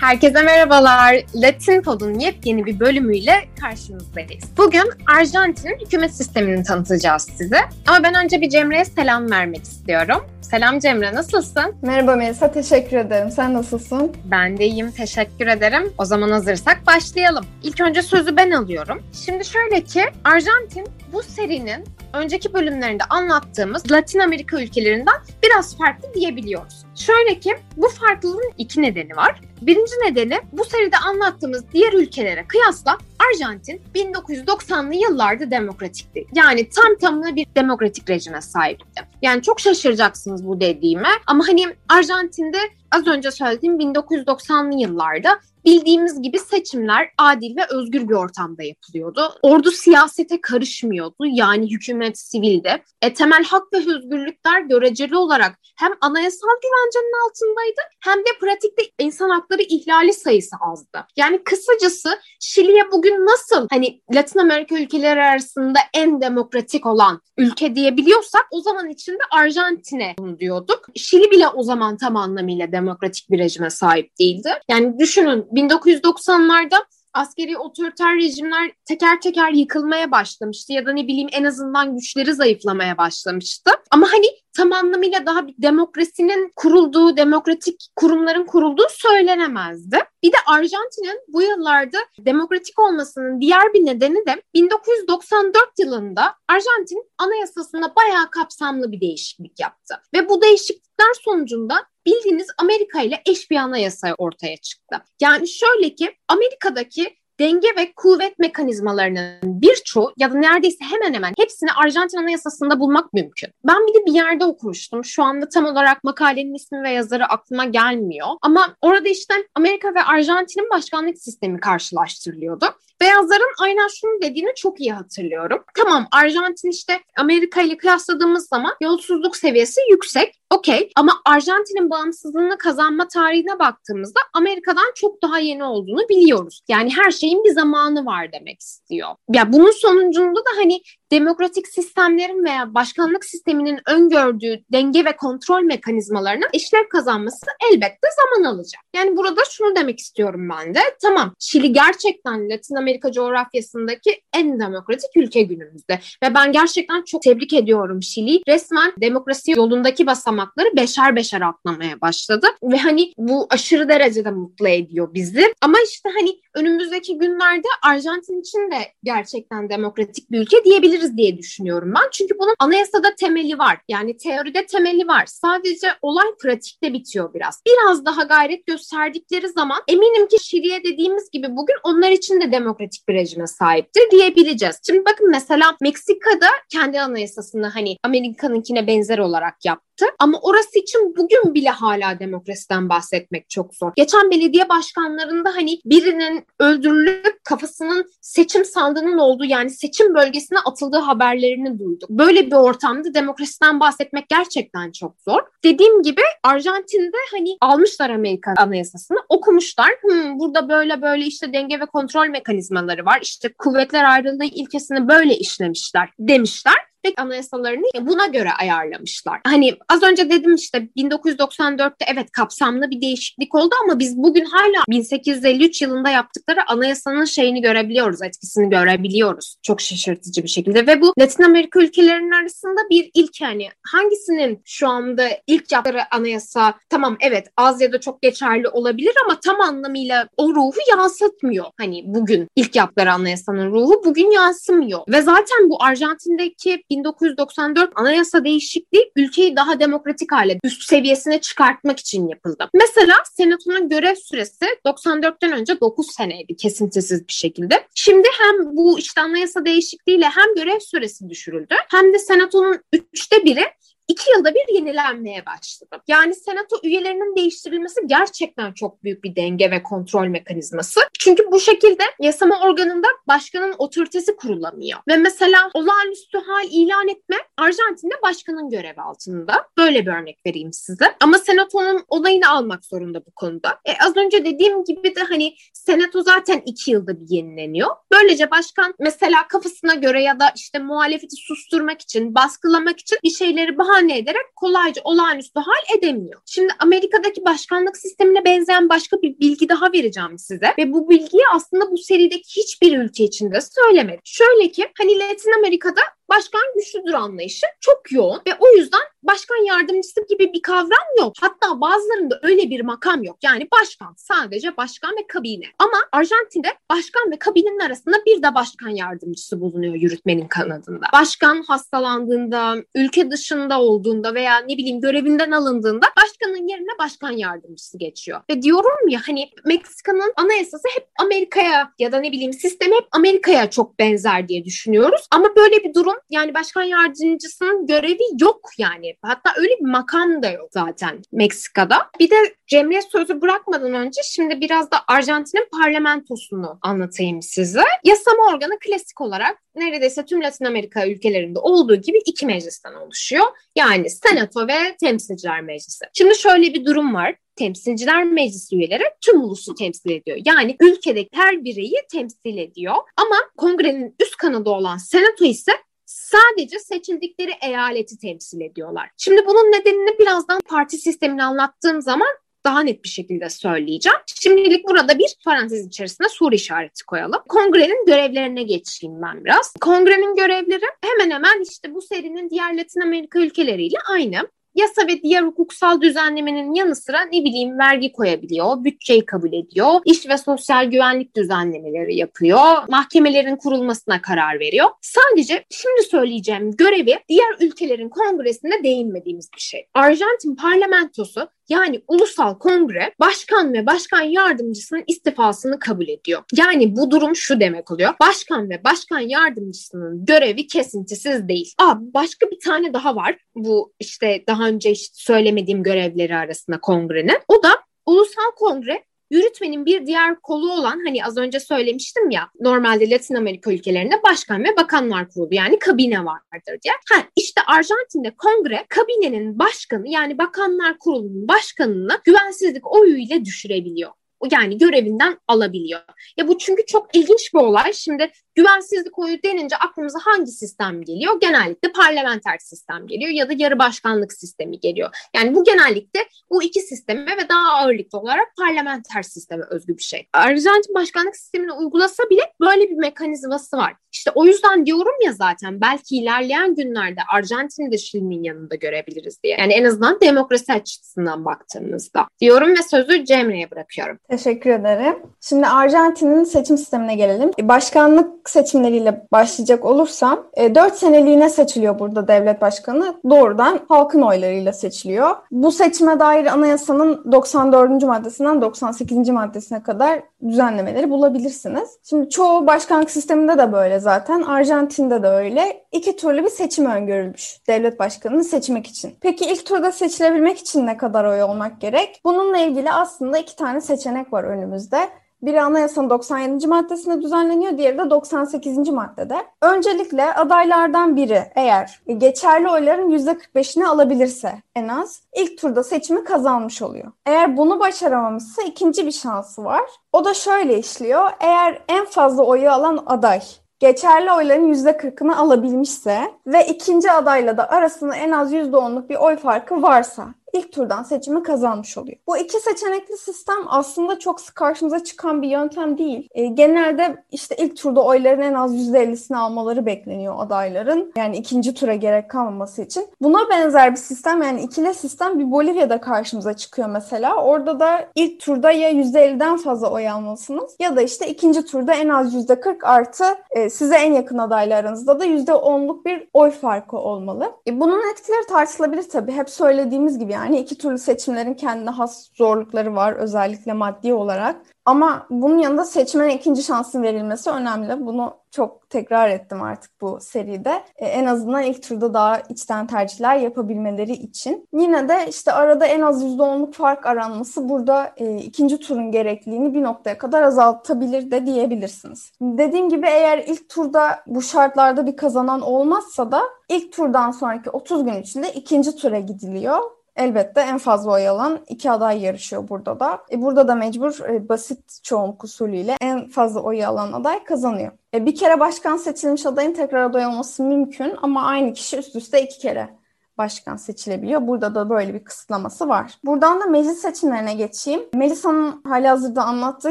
Herkese merhabalar. Latin Pod'un yepyeni bir bölümüyle karşınızdayız. Bugün Arjantin'in hükümet sistemini tanıtacağız size. Ama ben önce bir Cemre'ye selam vermek istiyorum. Selam Cemre, nasılsın? Merhaba Melisa, teşekkür ederim. Sen nasılsın? Ben de iyiyim, teşekkür ederim. O zaman hazırsak başlayalım. İlk önce sözü ben alıyorum. Şimdi şöyle ki, Arjantin bu serinin önceki bölümlerinde anlattığımız Latin Amerika ülkelerinden biraz farklı diyebiliyoruz. Şöyle ki bu farklılığın iki nedeni var. Birinci nedeni bu seride anlattığımız diğer ülkelere kıyasla Arjantin 1990'lı yıllarda demokratikti. Yani tam tamına bir demokratik rejime sahipti. Yani çok şaşıracaksınız bu dediğime ama hani Arjantin'de az önce söylediğim 1990'lı yıllarda bildiğimiz gibi seçimler adil ve özgür bir ortamda yapılıyordu. Ordu siyasete karışmıyordu. Yani hükümet sivilde. E, temel hak ve özgürlükler göreceli olarak hem anayasal güvencenin altındaydı hem de pratikte insan hakları ihlali sayısı azdı. Yani kısacası Şili'ye bugün nasıl hani Latin Amerika ülkeleri arasında en demokratik olan ülke diyebiliyorsak o zaman içinde Arjantin'e diyorduk. Şili bile o zaman tam anlamıyla demokratik bir rejime sahip değildi. Yani düşünün 1990'larda askeri otoriter rejimler teker teker yıkılmaya başlamıştı ya da ne bileyim en azından güçleri zayıflamaya başlamıştı. Ama hani tam anlamıyla daha bir demokrasinin kurulduğu, demokratik kurumların kurulduğu söylenemezdi. Bir de Arjantin'in bu yıllarda demokratik olmasının diğer bir nedeni de 1994 yılında Arjantin anayasasında bayağı kapsamlı bir değişiklik yaptı. Ve bu değişiklikler sonucunda bildiğiniz Amerika ile eş bir anayasa ortaya çıktı. Yani şöyle ki Amerika'daki denge ve kuvvet mekanizmalarının birçoğu ya da neredeyse hemen hemen hepsini Arjantin Anayasası'nda bulmak mümkün. Ben bir de bir yerde okumuştum. Şu anda tam olarak makalenin ismi ve yazarı aklıma gelmiyor. Ama orada işte Amerika ve Arjantin'in başkanlık sistemi karşılaştırılıyordu. Beyazların aynen şunu dediğini çok iyi hatırlıyorum. Tamam Arjantin işte Amerika ile kıyasladığımız zaman yolsuzluk seviyesi yüksek. Okey ama Arjantin'in bağımsızlığını kazanma tarihine baktığımızda Amerika'dan çok daha yeni olduğunu biliyoruz. Yani her şeyin bir zamanı var demek istiyor. Ya bunun sonucunda da hani demokratik sistemlerin veya başkanlık sisteminin öngördüğü denge ve kontrol mekanizmalarının işlev kazanması elbette zaman alacak. Yani burada şunu demek istiyorum ben de. Tamam Şili gerçekten Latin Amerika coğrafyasındaki en demokratik ülke günümüzde. Ve ben gerçekten çok tebrik ediyorum Şili. Resmen demokrasi yolundaki basamakları beşer beşer atlamaya başladı. Ve hani bu aşırı derecede mutlu ediyor bizi. Ama işte hani önümüzdeki günlerde Arjantin için de gerçekten demokratik bir ülke diyebiliriz diye düşünüyorum ben. Çünkü bunun anayasada temeli var. Yani teoride temeli var. Sadece olay pratikte bitiyor biraz. Biraz daha gayret gösterdikleri zaman eminim ki Şili'ye dediğimiz gibi bugün onlar için de demokratik bir rejime sahiptir diyebileceğiz. Şimdi bakın mesela Meksika'da kendi anayasasını hani Amerika'nınkine benzer olarak yaptı. Ama orası için bugün bile hala demokrasiden bahsetmek çok zor. Geçen belediye başkanlarında hani birinin öldürülüp kafasının seçim sandığının olduğu yani seçim bölgesine atıldığı haberlerini duyduk. Böyle bir ortamda demokrasiden bahsetmek gerçekten çok zor. Dediğim gibi Arjantin'de hani almışlar Amerika anayasasını okumuşlar. Hmm, burada böyle böyle işte denge ve kontrol mekanizmaları var. İşte kuvvetler ayrılığı ilkesini böyle işlemişler demişler ve anayasalarını buna göre ayarlamışlar. Hani az önce dedim işte 1994'te evet kapsamlı bir değişiklik oldu ama biz bugün hala 1853 yılında yaptıkları anayasanın şeyini görebiliyoruz, etkisini görebiliyoruz. Çok şaşırtıcı bir şekilde ve bu Latin Amerika ülkelerinin arasında bir ilk yani hangisinin şu anda ilk yaptıkları anayasa tamam evet Asya'da çok geçerli olabilir ama tam anlamıyla o ruhu yansıtmıyor. Hani bugün ilk yaptıkları anayasanın ruhu bugün yansımıyor. Ve zaten bu Arjantin'deki 1994 anayasa değişikliği ülkeyi daha demokratik hale, üst seviyesine çıkartmak için yapıldı. Mesela senatonun görev süresi 94'ten önce 9 seneydi kesintisiz bir şekilde. Şimdi hem bu işte anayasa değişikliğiyle hem görev süresi düşürüldü hem de senatonun üçte biri iki yılda bir yenilenmeye başladı. Yani senato üyelerinin değiştirilmesi gerçekten çok büyük bir denge ve kontrol mekanizması. Çünkü bu şekilde yasama organında başkanın otoritesi kurulamıyor. Ve mesela olağanüstü hal ilan etme Arjantin'de başkanın görevi altında. Böyle bir örnek vereyim size. Ama senatonun olayını almak zorunda bu konuda. E, az önce dediğim gibi de hani senato zaten iki yılda bir yenileniyor. Böylece başkan mesela kafasına göre ya da işte muhalefeti susturmak için, baskılamak için bir şeyleri bahane bahane ederek kolayca olağanüstü hal edemiyor. Şimdi Amerika'daki başkanlık sistemine benzeyen başka bir bilgi daha vereceğim size ve bu bilgiyi aslında bu serideki hiçbir ülke içinde söylemedim. Şöyle ki hani Latin Amerika'da başkan güçlüdür anlayışı çok yoğun ve o yüzden başkan yardımcısı gibi bir kavram yok. Hatta bazılarında öyle bir makam yok. Yani başkan sadece başkan ve kabine. Ama Arjantin'de başkan ve kabinenin arasında bir de başkan yardımcısı bulunuyor yürütmenin kanadında. Başkan hastalandığında, ülke dışında olduğunda veya ne bileyim görevinden alındığında başkanın yerine başkan yardımcısı geçiyor. Ve diyorum ya hani Meksika'nın anayasası hep Amerika'ya ya da ne bileyim sistemi hep Amerika'ya çok benzer diye düşünüyoruz. Ama böyle bir durum yani başkan yardımcısının görevi yok yani. Hatta öyle bir makam da yok zaten Meksika'da. Bir de Cemre sözü bırakmadan önce şimdi biraz da Arjantin'in parlamentosunu anlatayım size. Yasama organı klasik olarak neredeyse tüm Latin Amerika ülkelerinde olduğu gibi iki meclisten oluşuyor. Yani Senato ve Temsilciler Meclisi. Şimdi şöyle bir durum var. Temsilciler Meclisi üyeleri tüm ulusu temsil ediyor. Yani ülkedeki her bireyi temsil ediyor. Ama kongrenin üst kanadı olan Senato ise sadece seçildikleri eyaleti temsil ediyorlar. Şimdi bunun nedenini birazdan parti sistemini anlattığım zaman daha net bir şekilde söyleyeceğim. Şimdilik burada bir parantez içerisinde soru işareti koyalım. Kongrenin görevlerine geçeyim ben biraz. Kongrenin görevleri hemen hemen işte bu serinin diğer Latin Amerika ülkeleriyle aynı yasa ve diğer hukuksal düzenlemenin yanı sıra ne bileyim vergi koyabiliyor, bütçeyi kabul ediyor, iş ve sosyal güvenlik düzenlemeleri yapıyor, mahkemelerin kurulmasına karar veriyor. Sadece şimdi söyleyeceğim görevi diğer ülkelerin kongresinde değinmediğimiz bir şey. Arjantin parlamentosu yani ulusal kongre başkan ve başkan yardımcısının istifasını kabul ediyor. Yani bu durum şu demek oluyor. Başkan ve başkan yardımcısının görevi kesintisiz değil. Aa, başka bir tane daha var. Bu işte daha önce işte söylemediğim görevleri arasında kongrenin. O da ulusal kongre Yürütmenin bir diğer kolu olan hani az önce söylemiştim ya normalde Latin Amerika ülkelerinde başkan ve bakanlar kurulu yani kabine vardır diye. Ha işte Arjantin'de kongre kabinenin başkanı yani bakanlar kurulunun başkanını güvensizlik oyuyla düşürebiliyor yani görevinden alabiliyor. Ya bu çünkü çok ilginç bir olay. Şimdi güvensizlik oyu denince aklımıza hangi sistem geliyor? Genellikle parlamenter sistem geliyor ya da yarı başkanlık sistemi geliyor. Yani bu genellikle bu iki sisteme ve daha ağırlıklı olarak parlamenter sisteme özgü bir şey. Arjantin başkanlık sistemini uygulasa bile böyle bir mekanizması var. İşte o yüzden diyorum ya zaten belki ilerleyen günlerde Arjantin'i de Şili'nin yanında görebiliriz diye. Yani en azından demokrasi açısından baktığımızda. Diyorum ve sözü Cemre'ye bırakıyorum. Teşekkür ederim. Şimdi Arjantin'in seçim sistemine gelelim. Başkanlık seçimleriyle başlayacak olursam 4 e, seneliğine seçiliyor burada devlet başkanı. Doğrudan halkın oylarıyla seçiliyor. Bu seçime dair anayasanın 94. maddesinden 98. maddesine kadar düzenlemeleri bulabilirsiniz. Şimdi çoğu başkanlık sisteminde de böyle zaten. Arjantin'de de öyle. İki türlü bir seçim öngörülmüş devlet başkanını seçmek için. Peki ilk turda seçilebilmek için ne kadar oy olmak gerek? Bununla ilgili aslında iki tane seçenek var önümüzde. Biri anayasanın 97. maddesinde düzenleniyor, diğeri de 98. maddede. Öncelikle adaylardan biri eğer geçerli oyların %45'ini alabilirse en az ilk turda seçimi kazanmış oluyor. Eğer bunu başaramamışsa ikinci bir şansı var. O da şöyle işliyor. Eğer en fazla oyu alan aday geçerli oyların %40'ını alabilmişse ve ikinci adayla da arasında en az %10'luk bir oy farkı varsa ilk turdan seçimi kazanmış oluyor. Bu iki seçenekli sistem aslında çok sık karşımıza çıkan bir yöntem değil. E, genelde işte ilk turda oyların en az %50'sini almaları bekleniyor adayların. Yani ikinci tura gerek kalmaması için. Buna benzer bir sistem yani ikili sistem bir Bolivya'da karşımıza çıkıyor mesela. Orada da ilk turda ya %50'den fazla oy almalısınız ya da işte ikinci turda en az %40 artı e, size en yakın adaylarınızda da %10'luk bir oy farkı olmalı. E, bunun etkileri tartışılabilir tabii. Hep söylediğimiz gibi yani yani iki türlü seçimlerin kendine has zorlukları var özellikle maddi olarak. Ama bunun yanında seçmene ikinci şansın verilmesi önemli. Bunu çok tekrar ettim artık bu seride. E, en azından ilk turda daha içten tercihler yapabilmeleri için. Yine de işte arada en az %10'luk fark aranması burada e, ikinci turun gerekliliğini bir noktaya kadar azaltabilir de diyebilirsiniz. Dediğim gibi eğer ilk turda bu şartlarda bir kazanan olmazsa da ilk turdan sonraki 30 gün içinde ikinci tura gidiliyor Elbette en fazla oy alan iki aday yarışıyor burada da. E burada da mecbur e, basit çoğunluk usulüyle en fazla oy alan aday kazanıyor. E bir kere başkan seçilmiş adayın tekrar aday olması mümkün ama aynı kişi üst üste iki kere başkan seçilebiliyor. Burada da böyle bir kısıtlaması var. Buradan da meclis seçimlerine geçeyim. Melisa'nın hali hazırda anlattığı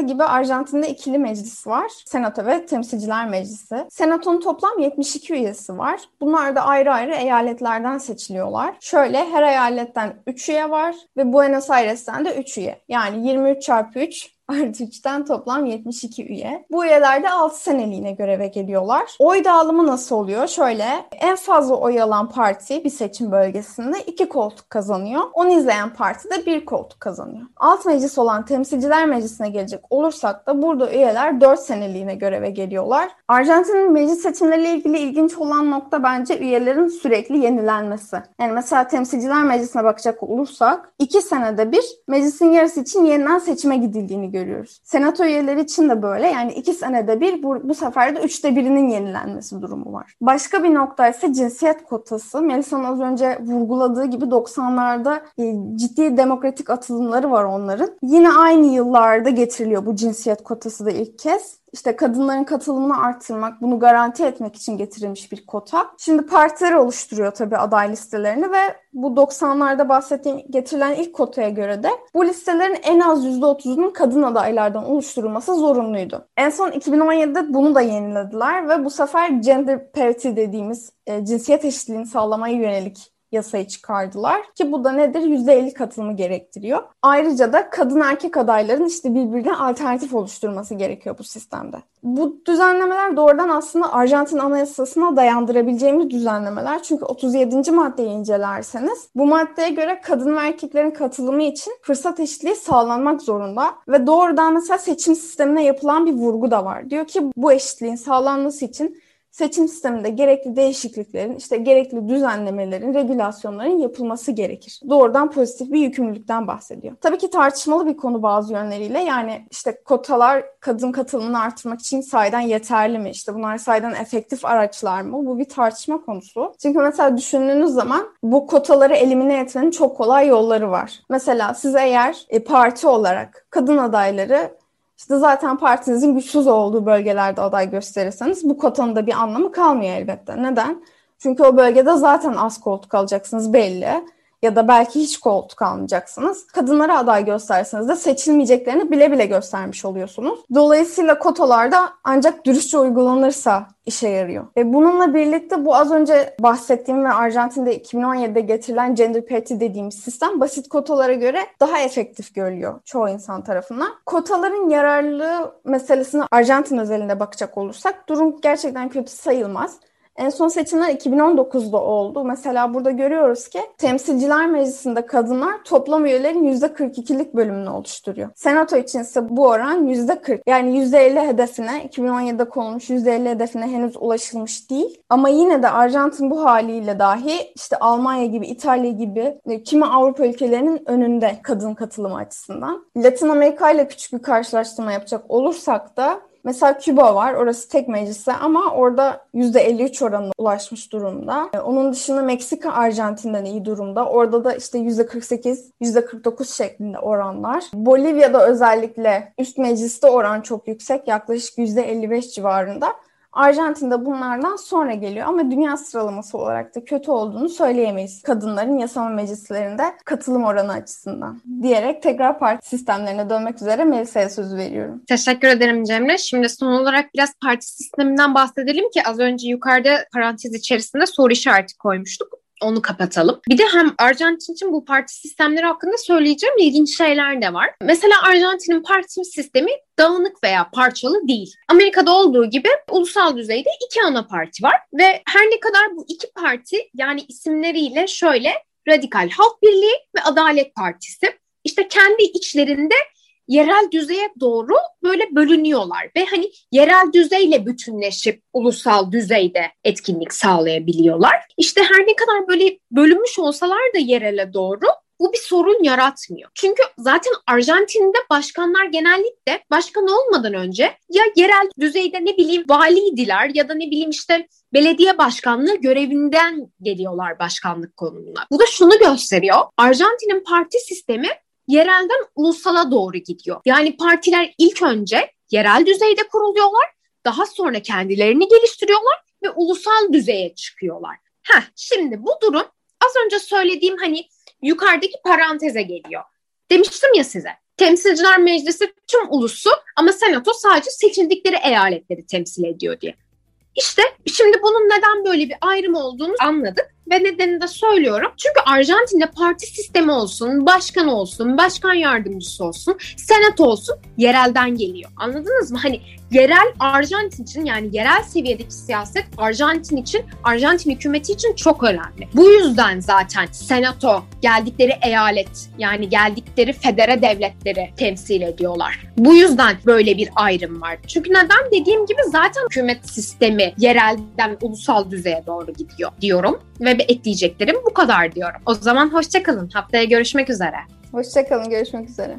gibi Arjantin'de ikili meclis var. Senato ve Temsilciler Meclisi. Senatonun toplam 72 üyesi var. Bunlar da ayrı ayrı eyaletlerden seçiliyorlar. Şöyle her eyaletten 3 üye var ve Buenos Aires'ten de 3 üye. Yani 23 çarpı 3 artı 3'ten toplam 72 üye. Bu üyeler de 6 seneliğine göreve geliyorlar. Oy dağılımı nasıl oluyor? Şöyle en fazla oy alan parti bir seçim bölgesinde 2 koltuk kazanıyor. Onu izleyen parti de 1 koltuk kazanıyor. Alt meclis olan Temsilciler Meclisi'ne gelecek olursak da burada üyeler 4 seneliğine göreve geliyorlar. Arjantin'in meclis seçimleriyle ilgili ilginç olan nokta bence üyelerin sürekli yenilenmesi. Yani mesela Temsilciler Meclisi'ne bakacak olursak 2 senede bir meclisin yarısı için yeniden seçime gidildiğini görüyoruz. Senato üyeleri için de böyle. Yani iki senede bir bu, bu sefer de üçte birinin yenilenmesi durumu var. Başka bir nokta ise cinsiyet kotası. Melisa'nın az önce vurguladığı gibi 90'larda e, ciddi demokratik atılımları var onların. Yine aynı yıllarda getiriliyor bu cinsiyet kotası da ilk kez işte kadınların katılımını arttırmak, bunu garanti etmek için getirilmiş bir kota. Şimdi partiler oluşturuyor tabii aday listelerini ve bu 90'larda bahsettiğim getirilen ilk kotaya göre de bu listelerin en az %30'unun kadın adaylardan oluşturulması zorunluydu. En son 2017'de bunu da yenilediler ve bu sefer gender parity dediğimiz e, cinsiyet eşitliğini sağlamaya yönelik yasayı çıkardılar ki bu da nedir? %50 katılımı gerektiriyor. Ayrıca da kadın erkek adayların işte birbirine alternatif oluşturması gerekiyor bu sistemde. Bu düzenlemeler doğrudan aslında Arjantin Anayasası'na dayandırabileceğimiz düzenlemeler. Çünkü 37. maddeyi incelerseniz bu maddeye göre kadın ve erkeklerin katılımı için fırsat eşitliği sağlanmak zorunda. Ve doğrudan mesela seçim sistemine yapılan bir vurgu da var. Diyor ki bu eşitliğin sağlanması için seçim sisteminde gerekli değişikliklerin, işte gerekli düzenlemelerin, regülasyonların yapılması gerekir. Doğrudan pozitif bir yükümlülükten bahsediyor. Tabii ki tartışmalı bir konu bazı yönleriyle. Yani işte kotalar kadın katılımını artırmak için sayeden yeterli mi? İşte bunlar sayeden efektif araçlar mı? Bu bir tartışma konusu. Çünkü mesela düşündüğünüz zaman bu kotaları elimine etmenin çok kolay yolları var. Mesela siz eğer e, parti olarak kadın adayları işte zaten partinizin güçsüz olduğu bölgelerde aday gösterirseniz bu kotanın da bir anlamı kalmıyor elbette. Neden? Çünkü o bölgede zaten az koltuk alacaksınız belli ya da belki hiç koltuk almayacaksınız. Kadınlara aday gösterseniz de seçilmeyeceklerini bile bile göstermiş oluyorsunuz. Dolayısıyla kotalarda ancak dürüstçe uygulanırsa işe yarıyor. Ve bununla birlikte bu az önce bahsettiğim ve Arjantin'de 2017'de getirilen gender parity dediğimiz sistem basit kotalara göre daha efektif görülüyor çoğu insan tarafından. Kotaların yararlılığı meselesine Arjantin özelinde bakacak olursak durum gerçekten kötü sayılmaz. En son seçimler 2019'da oldu. Mesela burada görüyoruz ki Temsilciler Meclisi'nde kadınlar toplam üyelerin %42'lik bölümünü oluşturuyor. Senato için ise bu oran %40. Yani %50 hedefine 2017'de konulmuş %50 hedefine henüz ulaşılmış değil. Ama yine de Arjantin bu haliyle dahi işte Almanya gibi, İtalya gibi e, kimi Avrupa ülkelerinin önünde kadın katılımı açısından. Latin Amerika ile küçük bir karşılaştırma yapacak olursak da Mesela Küba var. Orası tek meclisi ama orada %53 oranına ulaşmış durumda. E, onun dışında Meksika Arjantin'den iyi durumda. Orada da işte %48, %49 şeklinde oranlar. Bolivya'da özellikle üst mecliste oran çok yüksek. Yaklaşık %55 civarında. Arjantin'de bunlardan sonra geliyor ama dünya sıralaması olarak da kötü olduğunu söyleyemeyiz. Kadınların yasama meclislerinde katılım oranı açısından diyerek tekrar parti sistemlerine dönmek üzere Melisa'ya sözü veriyorum. Teşekkür ederim Cemre. Şimdi son olarak biraz parti sisteminden bahsedelim ki az önce yukarıda parantez içerisinde soru işareti koymuştuk onu kapatalım. Bir de hem Arjantin için bu parti sistemleri hakkında söyleyeceğim ilginç şeyler de var. Mesela Arjantin'in parti sistemi dağınık veya parçalı değil. Amerika'da olduğu gibi ulusal düzeyde iki ana parti var ve her ne kadar bu iki parti yani isimleriyle şöyle Radikal Halk Birliği ve Adalet Partisi işte kendi içlerinde yerel düzeye doğru böyle bölünüyorlar ve hani yerel düzeyle bütünleşip ulusal düzeyde etkinlik sağlayabiliyorlar. İşte her ne kadar böyle bölünmüş olsalar da yerele doğru bu bir sorun yaratmıyor. Çünkü zaten Arjantin'de başkanlar genellikle başkan olmadan önce ya yerel düzeyde ne bileyim valiydiler ya da ne bileyim işte belediye başkanlığı görevinden geliyorlar başkanlık konumuna. Bu da şunu gösteriyor. Arjantin'in parti sistemi yerelden ulusala doğru gidiyor. Yani partiler ilk önce yerel düzeyde kuruluyorlar, daha sonra kendilerini geliştiriyorlar ve ulusal düzeye çıkıyorlar. Heh, şimdi bu durum Az önce söylediğim hani yukarıdaki paranteze geliyor. Demiştim ya size. Temsilciler Meclisi tüm ulusu ama senato sadece seçildikleri eyaletleri temsil ediyor diye. İşte şimdi bunun neden böyle bir ayrım olduğunu anladık ve nedenini de söylüyorum. Çünkü Arjantin'de parti sistemi olsun, başkan olsun, başkan yardımcısı olsun, senato olsun yerelden geliyor. Anladınız mı? Hani yerel Arjantin için yani yerel seviyedeki siyaset Arjantin için, Arjantin hükümeti için çok önemli. Bu yüzden zaten senato geldikleri eyalet yani geldikleri federe devletleri temsil ediyorlar. Bu yüzden böyle bir ayrım var. Çünkü neden? Dediğim gibi zaten hükümet sistemi yerelden ulusal düzeye doğru gidiyor diyorum ve ekleyeceklerim bu kadar diyorum. O zaman hoşçakalın. Haftaya görüşmek üzere. Hoşçakalın. Görüşmek üzere.